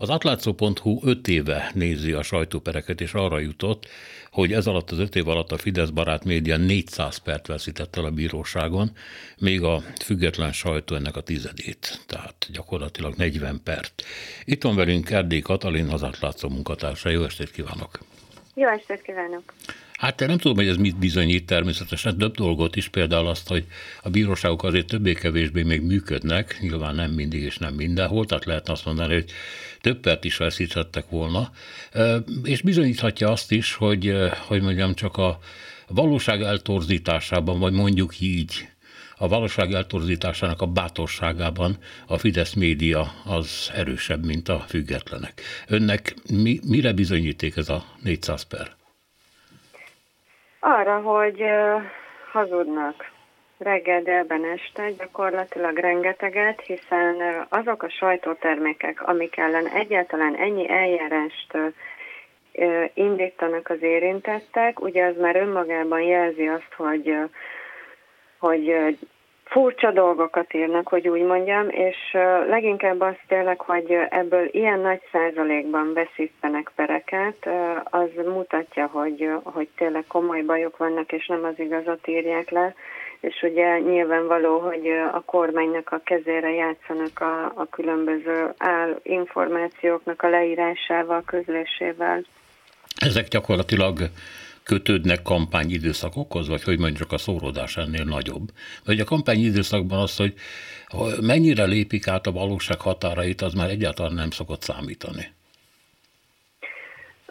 Az atlátszó.hu öt éve nézi a sajtópereket, és arra jutott, hogy ez alatt az öt év alatt a Fidesz barát média 400 pert veszített el a bíróságon, még a független sajtó ennek a tizedét, tehát gyakorlatilag 40 pert. Itt van velünk Erdély Katalin, az átlátszó munkatársa. Jó estét kívánok! Jó estét kívánok! Hát nem tudom, hogy ez mit bizonyít természetesen, több dolgot is, például azt, hogy a bíróságok azért többé-kevésbé még működnek, nyilván nem mindig és nem mindenhol, tehát lehet azt mondani, hogy több pert is veszíthettek volna, és bizonyíthatja azt is, hogy, hogy mondjam, csak a valóság eltorzításában, vagy mondjuk így, a valóság eltorzításának a bátorságában a Fidesz média az erősebb, mint a függetlenek. Önnek mi, mire bizonyíték ez a 400 per? Arra, hogy hazudnak. Reggel, délben, este, gyakorlatilag rengeteget, hiszen azok a sajtótermékek, amik ellen egyáltalán ennyi eljárást indítanak az érintettek, ugye az már önmagában jelzi azt, hogy, hogy furcsa dolgokat írnak, hogy úgy mondjam, és leginkább azt tényleg, hogy ebből ilyen nagy százalékban veszítenek pereket, az mutatja, hogy, hogy tényleg komoly bajok vannak, és nem az igazat írják le, és ugye nyilvánvaló, hogy a kormánynak a kezére játszanak a, a különböző áll információknak a leírásával, közlésével. Ezek gyakorlatilag kötődnek kampányidőszakokhoz, vagy hogy mondjuk a szóródás ennél nagyobb. Vagy a kampányidőszakban az, hogy mennyire lépik át a valóság határait, az már egyáltalán nem szokott számítani.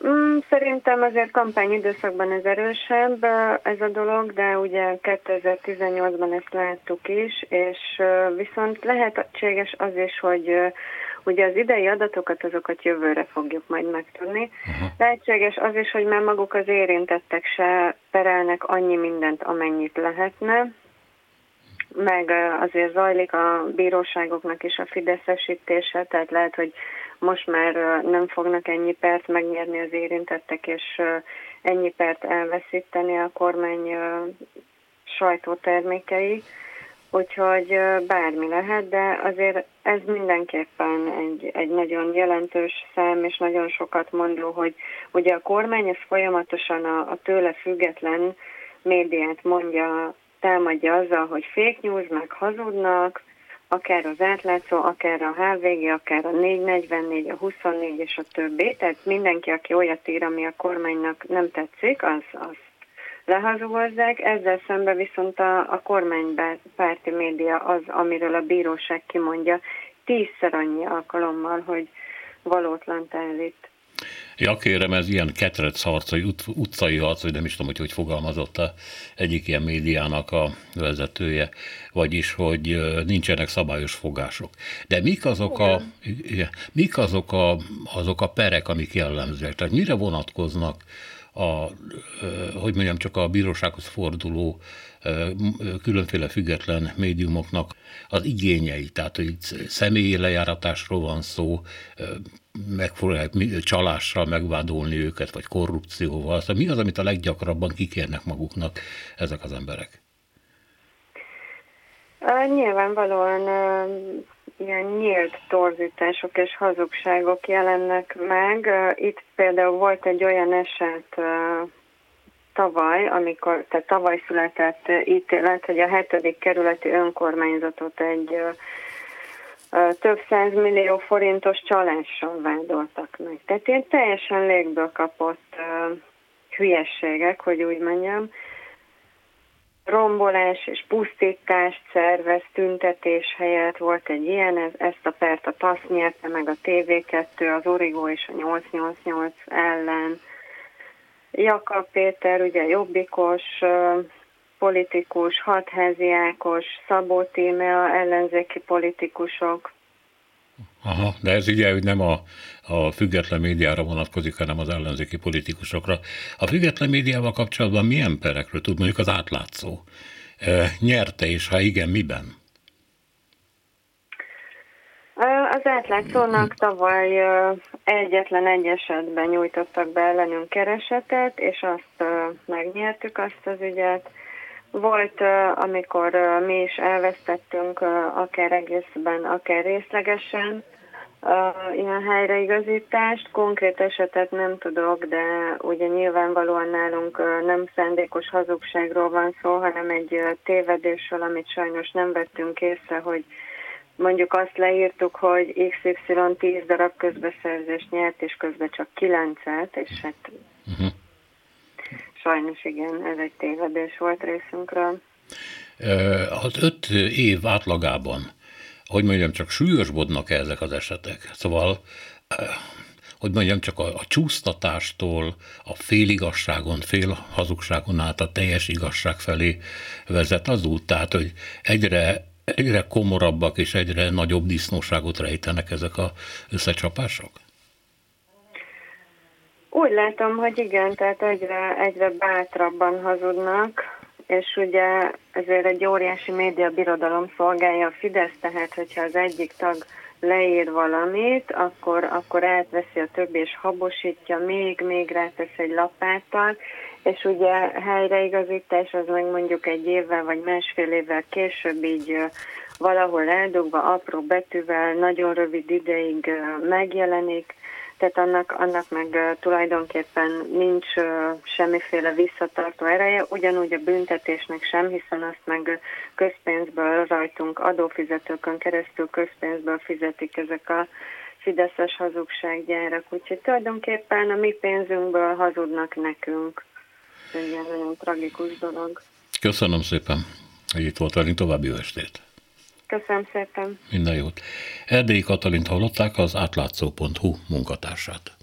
Mm, szerintem azért kampányidőszakban ez erősebb ez a dolog, de ugye 2018-ban ezt láttuk is, és viszont lehetséges az is, hogy Ugye az idei adatokat, azokat jövőre fogjuk majd megtudni. Uh-huh. Lehetséges az is, hogy már maguk az érintettek se perelnek annyi mindent, amennyit lehetne, meg azért zajlik a bíróságoknak is a fideszesítése, tehát lehet, hogy most már nem fognak ennyi pert megnyerni az érintettek, és ennyi pert elveszíteni a kormány sajtótermékei. Úgyhogy bármi lehet, de azért ez mindenképpen egy, egy nagyon jelentős szám, és nagyon sokat mondó, hogy ugye a kormány ez folyamatosan a, a tőle független médiát mondja, támadja azzal, hogy fake news, meg hazudnak, akár az átlátszó, akár a HVG, akár a 444, a 24 és a többi. Tehát mindenki, aki olyat ír, ami a kormánynak nem tetszik, az, az lehazugozzák, ezzel szemben viszont a, a kormánypárti média az, amiről a bíróság kimondja tízszer annyi alkalommal, hogy valótlan állít. Ja, kérem, ez ilyen ketrec harc, vagy ut- utcai harc, vagy nem is tudom, hogy hogy fogalmazott a egyik ilyen médiának a vezetője, vagyis, hogy nincsenek szabályos fogások. De mik azok a, mik azok a, azok a perek, amik jellemzőek? Tehát mire vonatkoznak a, hogy mondjam, csak a bírósághoz forduló különféle független médiumoknak az igényei, tehát hogy személyi lejáratásról van szó, megpróbálják csalással megvádolni őket, vagy korrupcióval. Szóval mi az, amit a leggyakrabban kikérnek maguknak ezek az emberek? Nyilvánvalóan ilyen nyílt torzítások és hazugságok jelennek meg. Itt például volt egy olyan eset tavaly, amikor, tehát tavaly született ítélet, hogy a hetedik kerületi önkormányzatot egy több száz millió forintos csalással vádoltak meg. Tehát ilyen teljesen légből kapott hülyességek, hogy úgy mondjam rombolás és pusztítást szervez, tüntetés helyett volt egy ilyen, ez, ezt a pert a TASZ nyerte meg a TV2, az Origo és a 888 ellen. Jakab Péter, ugye jobbikos, politikus, hatházi Ákos, Szabó Tímea, ellenzéki politikusok, Aha, de ez ugye nem a, a független médiára vonatkozik, hanem az ellenzéki politikusokra. A független médiával kapcsolatban milyen perekről tud mondjuk az átlátszó? E, nyerte, és ha igen, miben? Az átlátszónak tavaly egyetlen egy esetben nyújtottak be ellenünk keresetet, és azt megnyertük azt az ügyet. Volt, amikor mi is elvesztettünk akár egészben, akár részlegesen, ilyen helyreigazítást. Konkrét esetet nem tudok, de ugye nyilvánvalóan nálunk nem szándékos hazugságról van szó, hanem egy tévedésről, amit sajnos nem vettünk észre, hogy mondjuk azt leírtuk, hogy XY 10 darab közbeszerzést nyert, és közben csak 9-et, és hát uh-huh. Sajnos igen, ez egy tévedés volt részünkről. Az öt év átlagában hogy mondjam, csak súlyosbodnak -e ezek az esetek. Szóval, hogy mondjam, csak a, a csúsztatástól, a féligasságon, fél hazugságon át a teljes igazság felé vezet az út, tehát, hogy egyre, egyre komorabbak és egyre nagyobb disznóságot rejtenek ezek a összecsapások? Úgy látom, hogy igen, tehát egyre, egyre bátrabban hazudnak, és ugye ezért egy óriási média birodalom szolgálja a Fidesz, tehát hogyha az egyik tag leír valamit, akkor, akkor átveszi a többi és habosítja, még, még rátesz egy lapáttal, és ugye helyreigazítás az meg mondjuk egy évvel vagy másfél évvel később így valahol eldugva, apró betűvel, nagyon rövid ideig megjelenik, tehát annak, annak meg tulajdonképpen nincs semmiféle visszatartó ereje, ugyanúgy a büntetésnek sem, hiszen azt meg közpénzből rajtunk adófizetőkön keresztül közpénzből fizetik ezek a fideszes hazugsággyárak, úgyhogy tulajdonképpen a mi pénzünkből hazudnak nekünk. Ez egy nagyon tragikus dolog. Köszönöm szépen, hogy itt volt velünk további estét. Köszönöm szépen. Minden jót. Erdélyi Katalint hallották az átlátszó.hu munkatársát.